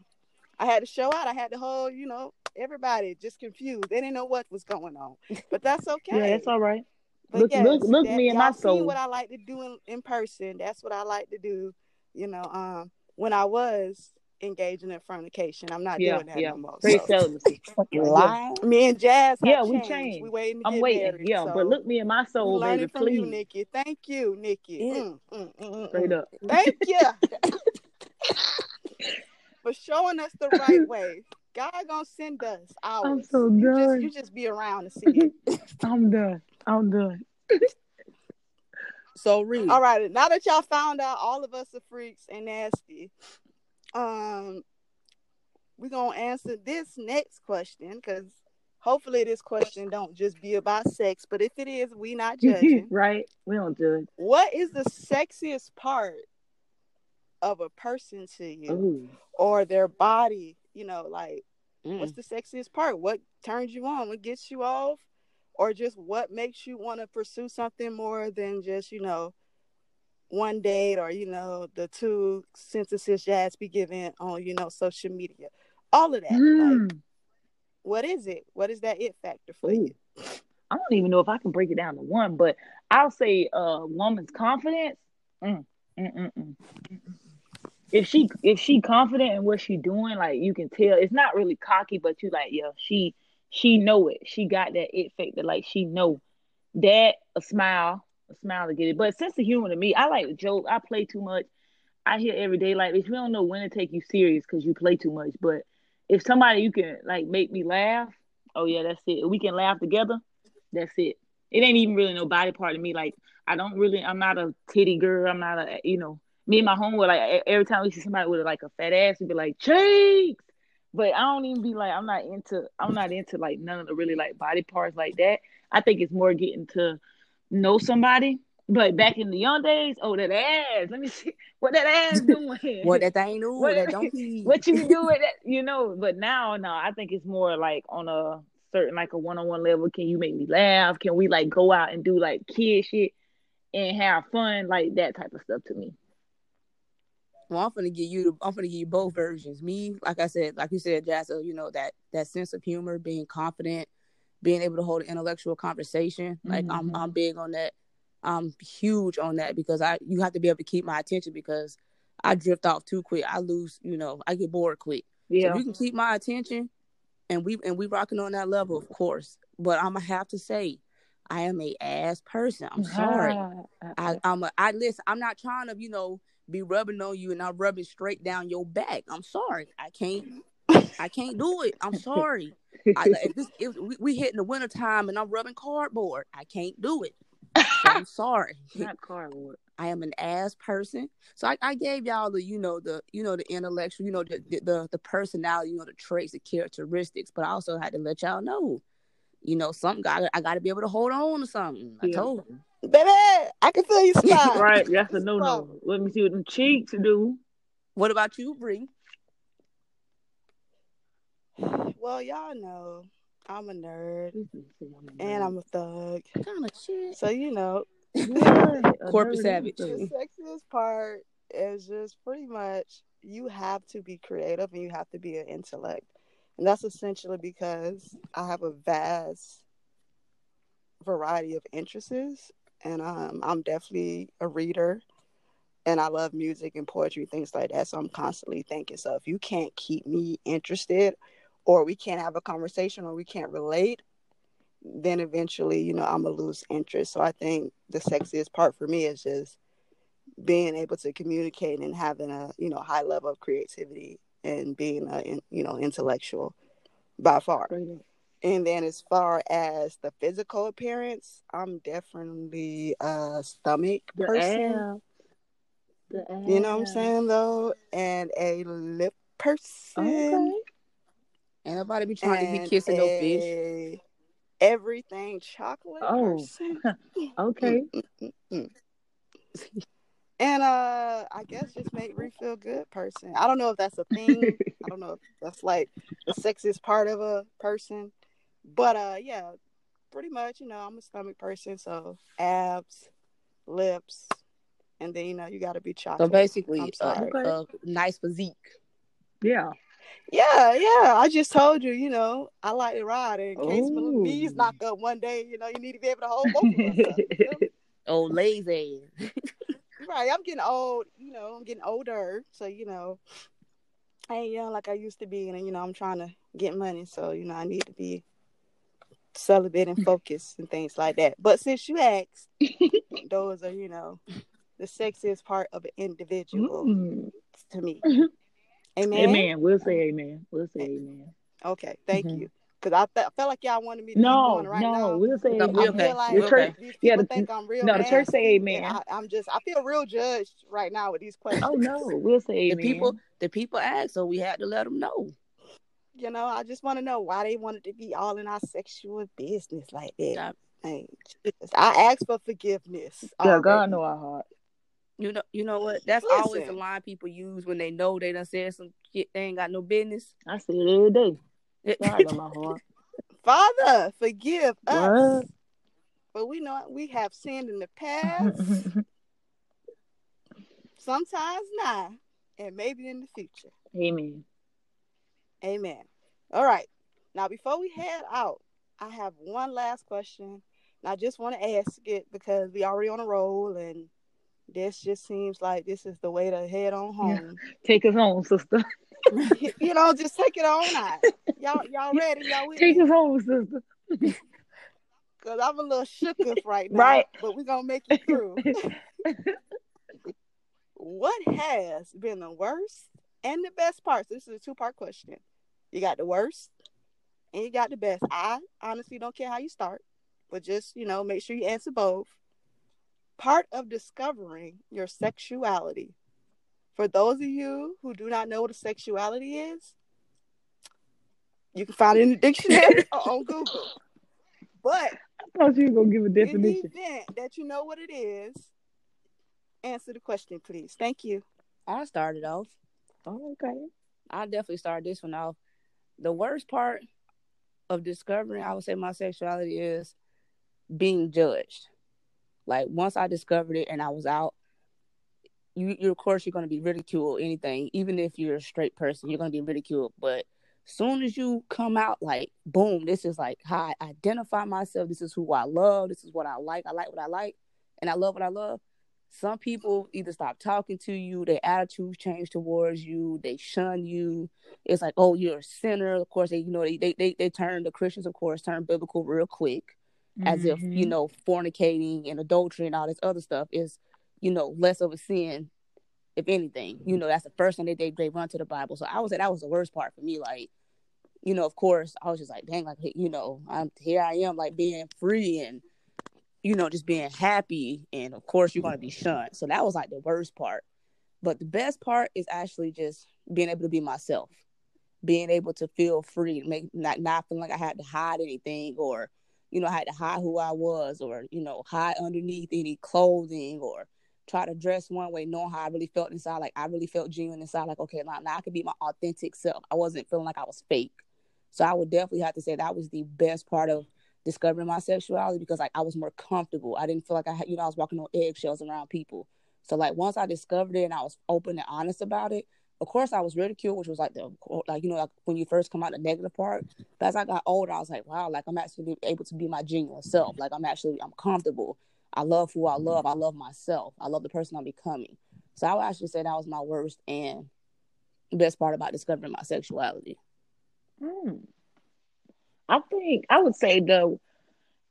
I had to show out. I had the whole, you know, everybody just confused. They didn't know what was going on, but that's okay. Yeah, that's all right. But Look- look- look that- me in my seen soul. what I like to do in, in person. That's what I like to do. You know, um, when I was engaging in fornication, I'm not Yeah, doing that yeah. no more. Praise so. celibacy. Fucking Yeah. lie. Me and Jazz, have Yeah, we changed. changed. We waiting. To I'm get waiting. married, yeah, so but look me in my we soul, learning baby. from Please. you, Nikki. Thank you, Nikki. Yeah. Mm, mm, mm, mm, Straight mm. up. Thank you for showing us the right way. God gonna send us ours. I'm so you just you just be around to see it. I'm done. I'm done. So real. all right, now that y'all found out all of us are freaks and nasty, um, we're gonna answer this next question because hopefully this question don't just be about sex, but if it is, we not judging. right? We don't judge. what is the sexiest part of a person to you Ooh. or their body? You know, like Mm. what's the sexiest part? What turns you on? What gets you off? Or just what makes you want to pursue something more than just, you know, one date or, you know, the two sentences Jazz be giving on, you know, social media. All of that. Like, Mm. what is it? What is that it factor for Ooh. you? I don't even know if I can break it down to one, but I'll say a uh, woman's confidence. Mm, mm, mm, mm. If she if she confident in what she doing, like you can tell, it's not really cocky, but you like, yeah, she she know it. She got that it factor, like she know that a smile, a smile to get it. But sense of humor to me, I like joke. I play too much. I hear every day like if you don't know when to take you serious because you play too much. But if somebody you can like make me laugh, oh yeah, that's it. We can laugh together. That's it. It ain't even really no body part of me. Like I don't really. I'm not a titty girl. I'm not a. You know, me and my homeboy. Like every time we see somebody with like a fat ass, we'd be like cheeks. But I don't even be like. I'm not into. I'm not into like none of the really like body parts like that. I think it's more getting to know somebody. But back in the young days, oh that ass. Let me see what that ass doing. What that thing do? What- that don't be. what you can do with that, you know. But now, no, I think it's more like on a certain like a one on one level. Can you make me laugh? Can we like go out and do like kid shit and have fun, like that type of stuff to me. Well, I'm gonna give you. The, I'm gonna give you both versions. Me, like I said, like you said, Jazza, you know that that sense of humor, being confident, being able to hold an intellectual conversation. Like I'm. I'm mm-hmm. big on that. I'm huge on that because I, you have to be able to keep my attention because I drift off too quick. I lose, you know, I get bored quick. So Yeah, if you can keep my attention, and we and we rocking on that level, of course. But I'm gonna have to say, I am a ass person. I'm sorry. I, I'm a, I listen. I'm not trying to, you know, be rubbing on you and I'm rubbing straight down your back. I'm sorry. I can't. I can't do it. I'm sorry. I, if this, if we, we hit in the wintertime and I'm rubbing cardboard, I can't do it. I'm sorry. not cardboard. I am an ass person. So I, I gave y'all the, you know, the, you know, the intellectual, you know, the, the, the, personality, you know, the traits, the characteristics. But I also had to let y'all know, you know, something got, I got to be able to hold on to something. I Yeah. told you. Baby, I can feel you smile. right, that's a no no. Let me see what them cheeks do. What about you, Bree? Well, y'all know I'm a nerd and I'm a thug. Kind of shit. So, you know, Corporate savage. the sexiest part is just pretty much you have to be creative and you have to be an intellect. And that's essentially because I have a vast variety of interests and um, I'm definitely a reader and I love music and poetry, things like that. So I'm constantly thinking. So if you can't keep me interested or we can't have a conversation or we can't relate, then eventually, you know, I'm gonna lose interest. So I think the sexiest part for me is just being able to communicate and having a, you know, high level of creativity and being a, you know, intellectual by far. And then as far as the physical appearance, I'm definitely a stomach The person. The You know what I'm saying though? And a lip person. Okay. Ain't nobody be trying to be and kissing no fish. Everything chocolate Oh. person. Okay. And uh, I guess just make me feel good person. I don't know if that's a thing. I don't know if that's like the sexiest part of a person, but uh, yeah, pretty much. You know, I'm a stomach person, so abs, lips, and then you know you got to be chocolate. So basically, I'm uh. Okay. uh, nice physique. Yeah. Yeah, yeah. I just told you, you know, I like to ride. In case my little knees knock up one day, you know, you need to be able to hold both of us you feel? Oh, lazy. Right. I'm getting old, you know, I'm getting older. So, you know, I ain't young like I used to be. And, you know, I'm trying to get money. So, you know, I need to be celibate and focus and things like that. But since you asked, those are, you know, the sexiest part of an individual Mm. to me. Amen. Amen. We'll say amen. We'll say amen. Okay. Thank Mhm. you. Because I, fe- I felt like y'all wanted me to No, keep going right no, now. we'll say No, amen. we I okay. feel like We The church, these yeah, the, think I'm real no, the church say amen. I, I'm just I feel real judged right now with these questions. Oh no, we'll say amen. The people, the people asked, so we had to let them know. You know, I just want to know why they wanted to be all in our sexual business like that. Yeah. Hey, I ask for forgiveness. yeah, God know our heart. You know, you know what? That's always the line people use when they know they done said some shit they ain't got no business. I say it every day. God know my heart. Father, forgive us. What? But we know we have sinned in the past, sometimes now, and maybe in the future. amen. Amen. All right. Now, before we head out, I have one last question. And I just want to ask it because we already on a roll, and this just seems like this is the way to head on home. Take us home, sister. you know, just take it on out. Y'all, y'all ready? Y'all with Take me? us home, sister. Because I'm a little shook up right now. Right. But we're gonna make it through. what has been the worst and the best parts? This is a two-part question. You got the worst and you got the best. I honestly don't care how you start, but just you know, make sure you answer both. Part of discovering your sexuality. For those of you who do not know what a sexuality is, you can find it in the dictionary or on Google. But I thought you were gonna give a in the definition. event that you know what it is, answer the question, please. Thank you. I started off. Oh, okay. I definitely started this one off. The worst part of discovering, I would say, my sexuality is being judged. Like once I discovered it and I was out, you, you of course you're going to be ridiculed. Anything, even if you're a straight person, you're going to be ridiculed. But soon as you come out, like boom, this is like how I identify myself. This is who I love. This is what I like. I like what I like, and I love what I love. Some people either stop talking to you, their attitudes change towards you, they shun you. It's like, oh, you're a sinner. Of course, they you know they they they, they turn the Christians, of course, turn biblical real quick, as if Mm-hmm. you know fornicating and adultery and all this other stuff is, you know, less of a sin, if anything. You know, that's the first thing that they they run to the Bible. So I would say that was the worst part for me. Like, you know, of course, I was just like, dang, like you know, I'm here. I am like being free and you know, just being happy. And of course, you're going to be mm-hmm. shunned. So that was like the worst part. But the best part is actually just being able to be myself, being able to feel free, make not not feeling like I had to hide anything or, you know, I had to hide who I was or you know hide underneath any clothing or try to dress one way, knowing how I really felt inside. Like I really felt genuine inside. Like okay, now, now I could be my authentic self. I wasn't feeling like I was fake. So I would definitely have to say that was the best part of discovering my sexuality because like I was more comfortable. I didn't feel like I had, you know, I was walking on eggshells around people. So like once I discovered it and I was open and honest about it, of course I was ridiculed, which was like the like you know like when you first come out the negative part. But as I got older, I was like, wow, like I'm actually able to be my genuine self. Like I'm actually I'm comfortable. I love who I love. I love myself. I love the person I'm becoming. So I would actually say that was my worst and best part about discovering my sexuality. Hmm. I think I would say though,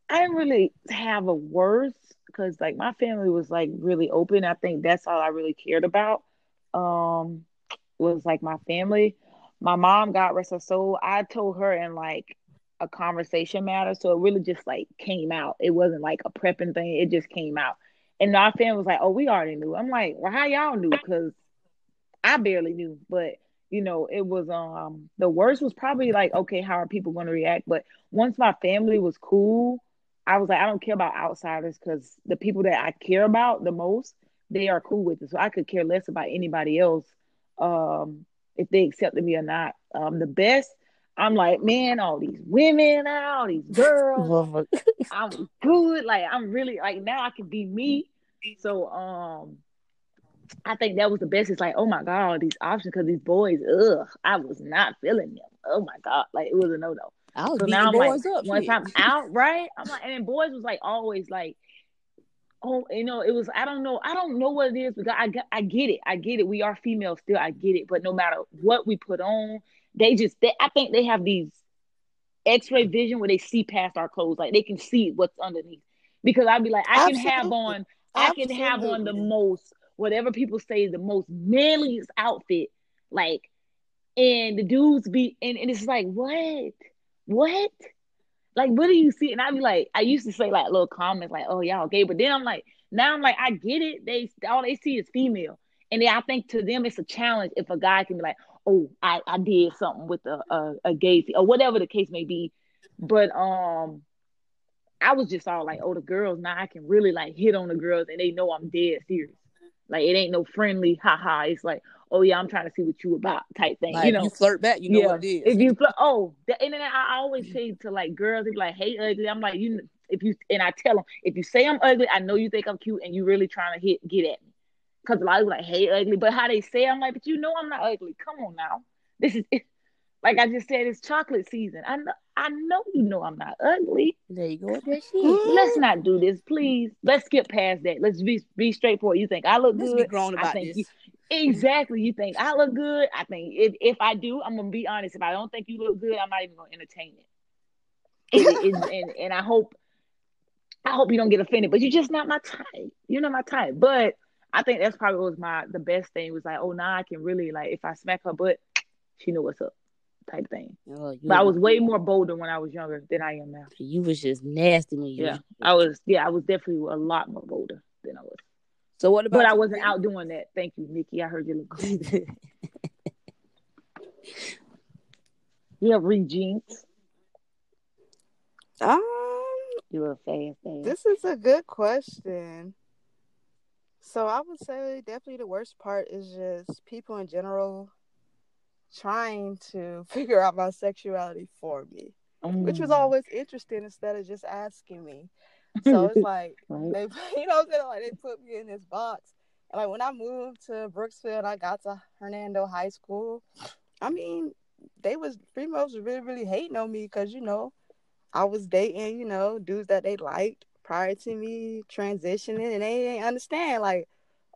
I didn't really have a worst because like my family was like really open. I think that's all I really cared about. Um, was like my family. My mom got rest her soul. I told her in like a conversation matter, so it really just like came out. It wasn't like a prepping thing. It just came out, and our family was like, "Oh, we already knew." I'm like, "Well, how y'all knew?" Because I barely knew, but you know, it was um the worst was probably like, okay, how are people going to react? But once my family was cool, I was like, I don't care about outsiders because the people that I care about the most, they are cool with it. So I could care less about anybody else, um, if they accepted me or not. Um, the best, I'm like, man, all these women, all these girls, I'm good. Like I'm really like now I can be me. So um I think that was the best. It's like, oh my god, all these options because these boys, ugh, I was not feeling them. Oh my god, like it was a no no. I was So now I'm like, up. once. I'm out, right? I'm like, and then boys was like always like, oh, you know, it was. I don't know, I don't know what it is, but I get, I get it, I get it. We are female still, I get it. But no matter what we put on, they just, they, I think they have these X-ray vision where they see past our clothes, like they can see what's underneath. Because I'd be like, I can have Absolutely. on, I can have on the most, whatever people say, the most manliest outfit, like, and the dudes be, and, and it's like, what, what? like what do you see? And I'd be like, I used to say like little comments like, oh y'all gay, but then I'm like, now I'm like, I get it. They all they see is female, and then I think to them it's a challenge if a guy can be like, oh, I, I did something with a a, a gay or whatever the case may be, but um, I was just all like, oh, the girls now I can really like hit on the girls and they know I'm dead serious. Like it ain't no friendly haha. It's like, oh yeah, I'm trying to see what you about type thing. Like, you know, you flirt back, you know yeah. what it is. If you fl- oh, the internet, I always say to like girls, they be like, "Hey, ugly." I'm like, you. If you and I tell them, if you say I'm ugly, I know you think I'm cute, and you really trying to hit get at me. Cause a lot of people like, "Hey, ugly," but how they say, I'm like, but you know I'm not ugly. Come on now, this is like I just said, it's chocolate season. I know, I know you know I'm not ugly. There you go with that shit. Let's not do this, please. Let's skip past that. Let's be be straightforward. You think I look Let's good? be grown I about think this. you- Exactly. You think I look good? I think if if I do, I'm gonna be honest. If I don't think you look good, I'm not even gonna entertain it. It- it- and and I hope I hope you don't get offended, but you're just not my type. You're not my type. But I think that's probably was my the best thing was like, oh, now I can really like if I smack her butt, she know what's up, type thing. Oh, But I was way more bolder when I was younger than I am now. you was just nasty when you Yeah, was- I was. Yeah, I was definitely a lot more bolder than I was. So what about But I wasn't out doing that. Thank you, Nikki. I heard you look good. You have. Um, You a fast ass. this is a good question. So I would say definitely the worst part is just people in general trying to figure out my sexuality for me, which was Mm. always interesting instead of just asking me. So it's like Right. they, you know, I'm saying? like they put me in this box. And like when I moved to Brooksville, I got to Hernando High School. I mean, they was females really, really hating on me because you know, I was dating, you know, dudes that they liked prior to me transitioning, and they didn't understand like,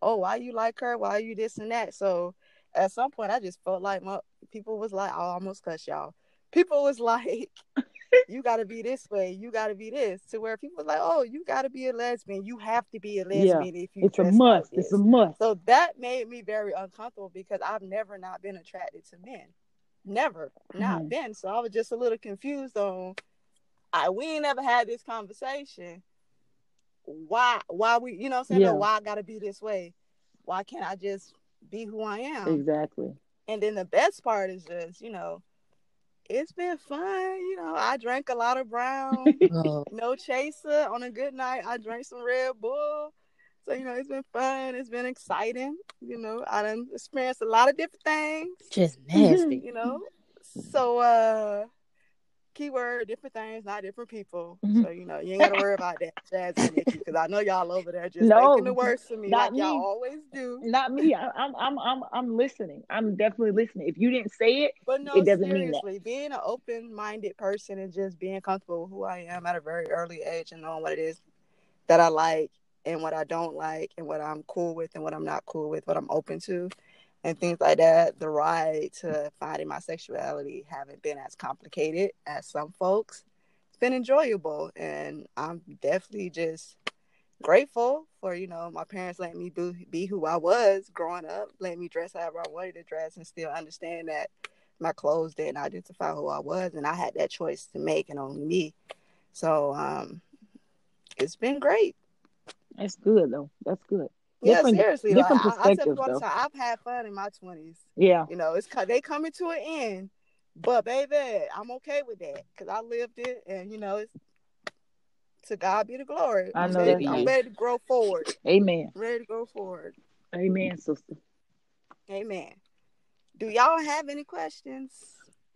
oh, why you like her? Why you this and that? So at some point, I just felt like my people was like, I almost cuss y'all. People was like, you got to be this way, you got to be this, to where people was like, oh, you got to be a lesbian, you have to be a Yeah, lesbian if you. It's a dress like must. It's a must. So that made me very uncomfortable because I've never not been attracted to men. Never not Mhm. been. So I was just a little confused on I we ain't never had this conversation. Why why we you know what I'm saying? Yeah. Why I gotta be this way? Why can't I just be who I am? Exactly. And then the best part is just, you know, it's been fun. You know, I drank a lot of brown. Oh, no chaser on a good night. I drank some Red Bull. So, you know, it's been fun. It's been exciting. You know, I done experienced a lot of different things, just nasty. you know. So uh keyword, different things, not different people. Mhm. So, you know, you ain't gotta worry about that, Jazz and Nikki, because I know y'all over there just No, making the worst of me not like y'all always do. Not me. I, I'm I'm I'm I'm listening. I'm definitely listening. If you didn't say it, But no, It doesn't mean that. being an open-minded person and just being comfortable with who I am at a very early age and knowing what it is that I like and what I don't like and what I'm cool with and what I'm not cool with, what I'm open to, and things like that. The ride to finding my sexuality haven't been as complicated as some folks. It's been enjoyable, and I'm definitely just grateful for you know my parents letting me be, be who I was growing up, letting me dress however I wanted to dress, and still understand that my clothes didn't identify who I was, and I had that choice to make, and only me. So um, it's been great. that's good though. That's good. Yeah, seriously. different like, I, I tell people all the though. time, I've had fun in my twenties. Yeah. You know, it's they coming to an end, but baby, I'm okay with that because I lived it, and you know, it's to God be the glory. I I'm know ready, I'm ready to grow forward. Amen. Ready to go forward. Amen, sister. Amen. Do y'all have any questions?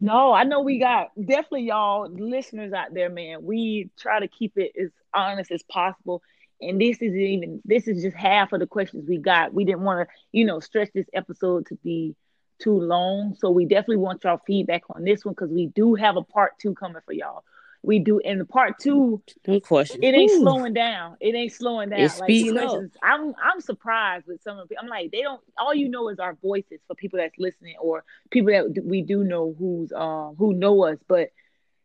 No, I know we got definitely y'all listeners out there, man. We try to keep it as honest as possible. And this isn't even this is just half of the questions we got. We didn't want to, you know, stretch this episode to be too long. So we definitely want y'all feedback on this one because we do have a part two coming for y'all. We do in the part two, Them questions. it ain't Ooh. slowing down. It ain't slowing down. It's like speeding up. I'm I'm surprised with some of the I'm like, they don't all you know is our voices for people that's listening or people that we do know who's um who know us. But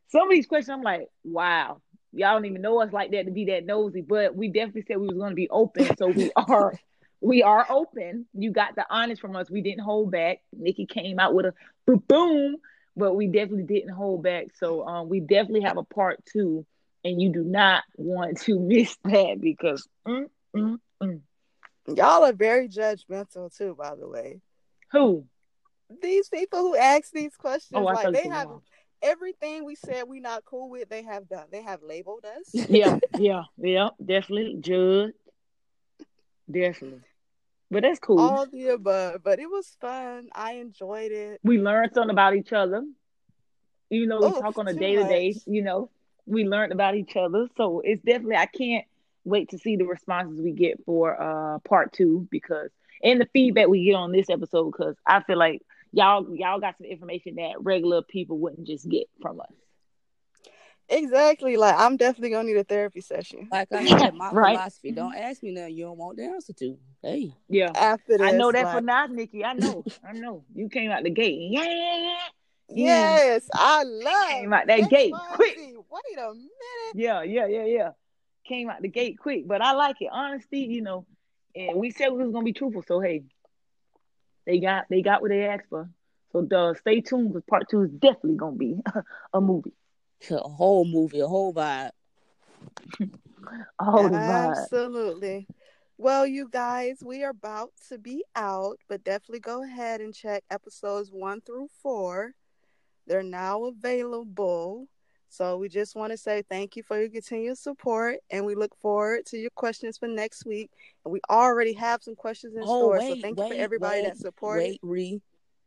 some of these questions I'm like, wow, y'all don't even know us like that to be that nosy. But we definitely said we was gonna be open. So we are we are open. You got the honest from us. We didn't hold back. Nikki came out with a boom but we definitely didn't hold back. So um, we definitely have a part two, and you do not want to miss that because mm, mm, mm. Y'all are very judgmental too, by the way. who? These people who ask these questions, Oh, I like they have. Everything we said we not cool with, they have done. They have labeled us. Yeah, yeah, yeah, definitely judge, definitely. But that's cool. All the above. But it was fun. I enjoyed it. we learned something about each other. Even though we Oh, talk on a day to day, you know, we learned about each other. So it's definitely I can't wait to see the responses we get for uh part two because and the feedback we get on this episode because I feel like y'all y'all got some information that regular people wouldn't just get from us. Exactly. Like I'm definitely gonna need a therapy session Like I said, my Right. philosophy: don't ask me nothing you don't want the answer to. Hey, Yeah. after this. I know that like, for now, Nikki. I know. I know. You came out the gate. Yeah, yeah, yeah. Yes, I love Came out that X, gate Y, quick. Wait a minute. Yeah, yeah, yeah, yeah. Came out the gate quick, but I like it. Honesty, you know, and we said we was gonna be truthful. So hey, they got they got what they asked for. So uh, stay tuned because part two is definitely gonna be a movie. a whole movie, a whole vibe. Oh, the vibe. Absolutely. Well, you guys, we are about to be out, but definitely go ahead and check episodes one through four. They're now available. So we just want to say thank you for your continued support, and we look forward to your questions for next week. And we already have some questions in Oh store, wait, so thank wait, you for everybody wait, that supported. wait, re,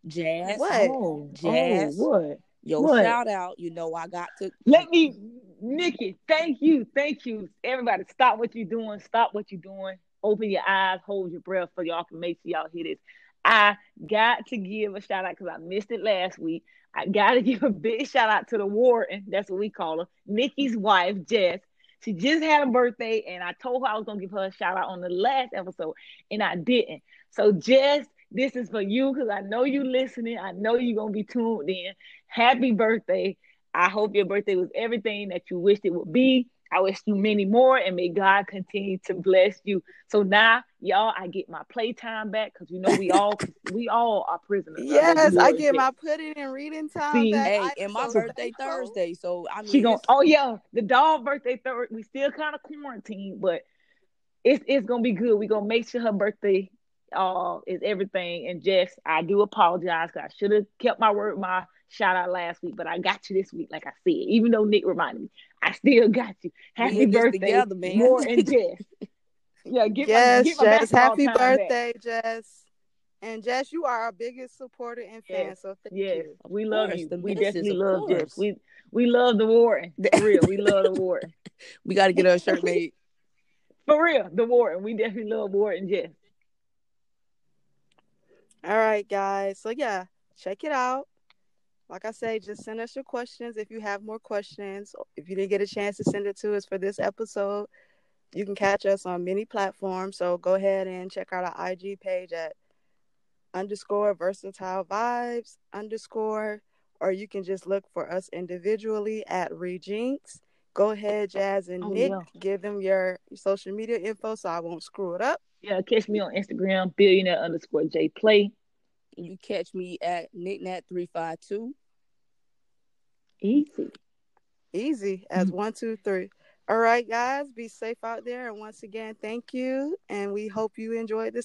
jazz. What? Oh, oh, Jazz. oh, what? Yo, What? shout out. You know I got to. Let me, Nikki. Thank you, thank you, everybody. Stop what you're doing. Stop what you're doing. Open your eyes. Hold your breath, so y'all can make sure y'all hear this. I got to give a shout out because I missed it last week. I got to give a big shout out to the warden. That's what we call her, Nikki's wife, Jess. She just had a birthday, and I told her I was gonna give her a shout out on the last episode, and I didn't. So, Jess, this is for you because I know you're listening. I know you're gonna be tuned in. Happy birthday! I hope your birthday was everything that you wished it would be. I wish you many more, and may God continue to bless you. So now, y'all, I get my playtime back because you know we all we all are prisoners. Yes, I get my Jess. putting and reading time See? back. Hey, I and my so birthday thankful. Thursday, so I mean, She gonna oh yeah, the dog birthday Thursday. We still kind of quarantined, but it's it's gonna be good. We gonna make sure her birthday uh is everything. And Jess, I do apologize because I should have kept my word, my shout out last week, but I got you this week, like I said. Even though Nick reminded me, I still got you. Happy in this birthday, together, man. more and Jess. Yeah, get yes, my get my Jess. Happy time back. birthday, Jess. And Jess, you are our biggest supporter and fan. Yes, So thank Yes, you. we love course, you. the We missus, definitely of love Jess. We we love the warden. For real, we love the warden. we got to get her a shirt made. For real, the warden. We definitely love warden Jess. All right, guys. So yeah, check it out. Like I say, just send us your questions if you have more questions. If you didn't get a chance to send it to us for this episode, you can catch us on many platforms. So go ahead and check out our IG page at underscore versatile vibes underscore, or you can just look for us individually at Rejinx. Go ahead, Jazz and Oh, Nick, yeah. give them your social media info so I won't screw it up. Yeah, catch me on Instagram, billionaire underscore J Play. You catch me at nicknat352. Easy. Easy as Mm-hmm. one, two, three. All right, guys, be safe out there. And once again, thank you. And we hope you enjoyed this